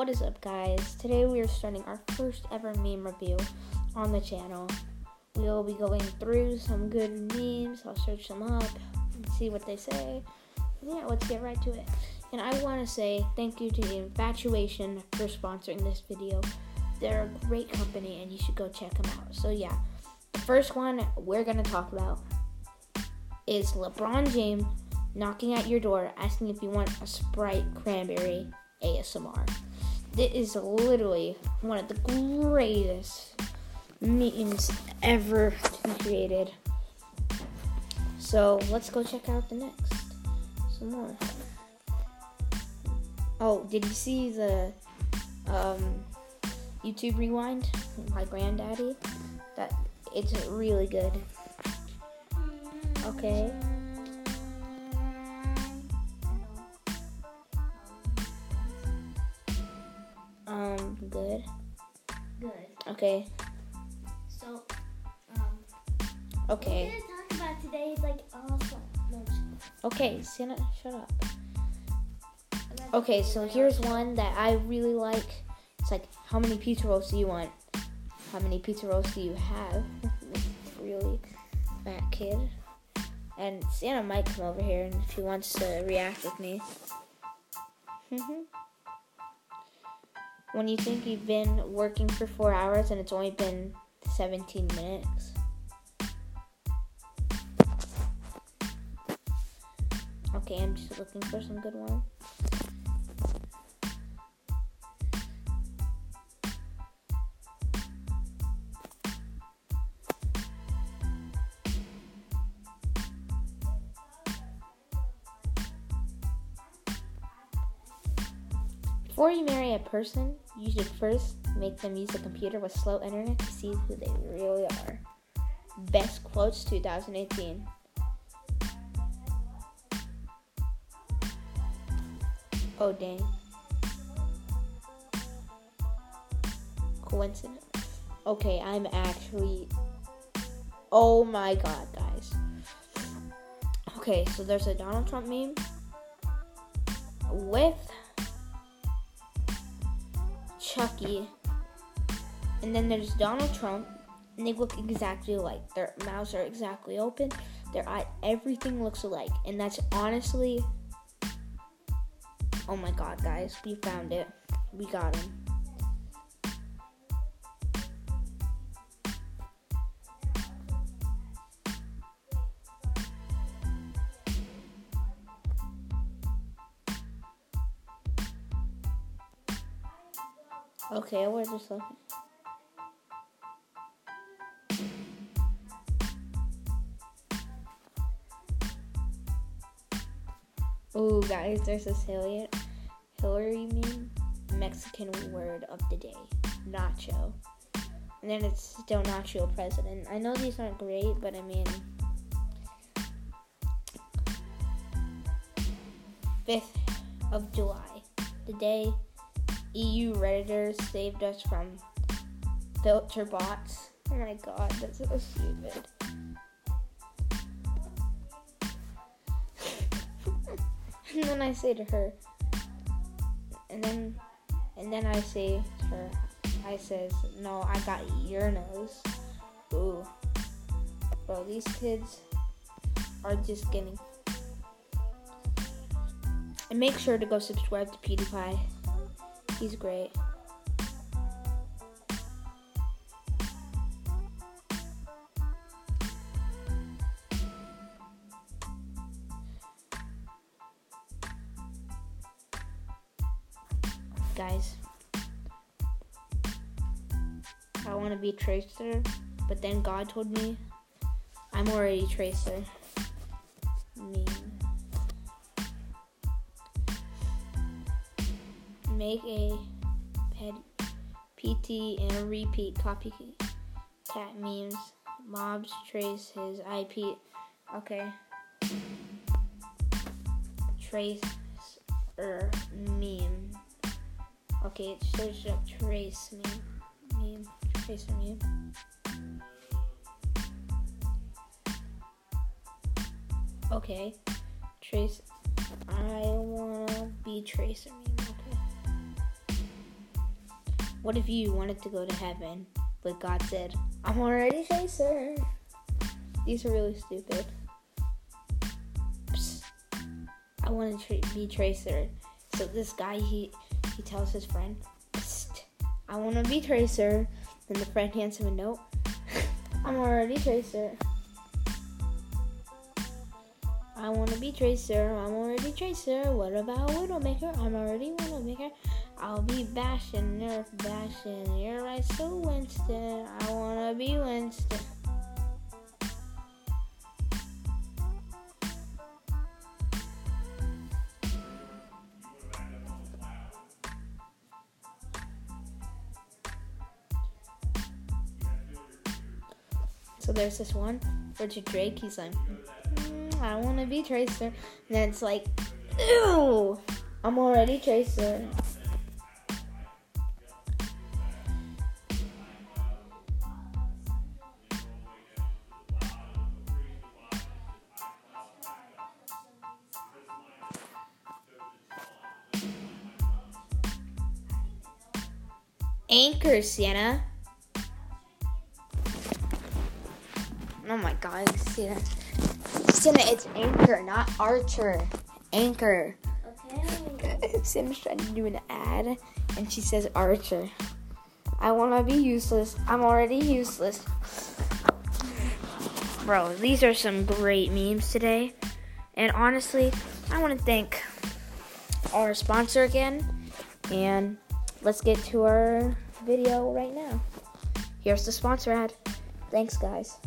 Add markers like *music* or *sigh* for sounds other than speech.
What is up, guys? Today we are starting our first ever meme review on the channel. We will be going through some good memes. I'll search them up and see what they say. Yeah, let's get right to it. And I want to say thank you to the Infatuation for sponsoring this video. They're a great company and you should go check them out. So, yeah, the first one we're going to talk about is LeBron James knocking at your door asking if you want a Sprite cranberry ASMR. This is literally one of the greatest memes ever created. So let's go check out the next. Some more. Oh, did you see the um, YouTube Rewind? My granddaddy. That it's really good. Okay. Good. Good. Okay. So, um, Okay. we're gonna talk about today's like awesome. No, Okay, Santa, shut up. Okay, so here's one that I really like. It's like, how many pizza rolls do you want? How many pizza rolls do you have? *laughs* really fat kid. And Santa might come over here and if he wants to react with me. *laughs* *laughs* when you think you've been working for four hours and it's only been 17 minutes. Okay, I'm just looking for some good ones. Before you marry a person, you should first make them use a computer with slow internet to see who they really are. Best quotes 2018. Oh dang. Coincidence. Okay, I'm actually. Oh my god, guys. Okay, so there's a Donald Trump meme with Chucky, and then there's Donald Trump, and they look exactly alike. Their mouths are exactly open. Their eye, everything looks alike, and that's honestly Oh my god, guys, we found it. We got him. Okay, where's this looking? Ooh, guys, there's this Hillary, Hillary meme. Mexican word of the day, nacho. And then it's still nacho president. I know these aren't great, but I mean, fifth of July, the day EU redditors saved us from filter bots. Oh my god, that's so stupid. *laughs* and then I say to her, and then, and then I say to her, I says, no, I got your nose. Ooh, bro, these kids are just getting. And make sure to go subscribe to PewDiePie. He's great. Guys, I want to be Tracer, but then God told me I'm already Tracer. Make a pet PT and repeat copycat memes. Mobs trace his IP. Okay. Trace er meme. Okay, it shows up trace meme. Meme. Tracer meme. Okay. Trace. I wanna be Tracer meme. What if you wanted to go to heaven, but God said, I'm already Tracer? These are really stupid. Psst. I want to tra- be Tracer. So this guy, he he tells his friend, Psst. I want to be Tracer. Then the friend hands him a note. *laughs* I'm already Tracer. I want to be Tracer. I'm already Tracer. What about Widowmaker? I'm already Widowmaker. I'll be bashing, nerf bashing. You're right, so Winston. I wanna be Winston. So there's this one, Richard Drake. He's like, "Mm, I wanna be Tracer. And then it's like, ew, I'm already Tracer. Anchor, Sienna. Oh my god, Sienna. Sienna, it's Anchor, not Archer. Anchor. Okay. *laughs* Sienna's trying to do an ad, and she says Archer. I want to be useless. I'm already useless. Bro, these are some great memes today. And honestly, I want to thank our sponsor again. And let's get to our video right now. Here's the sponsor ad. Thanks, guys.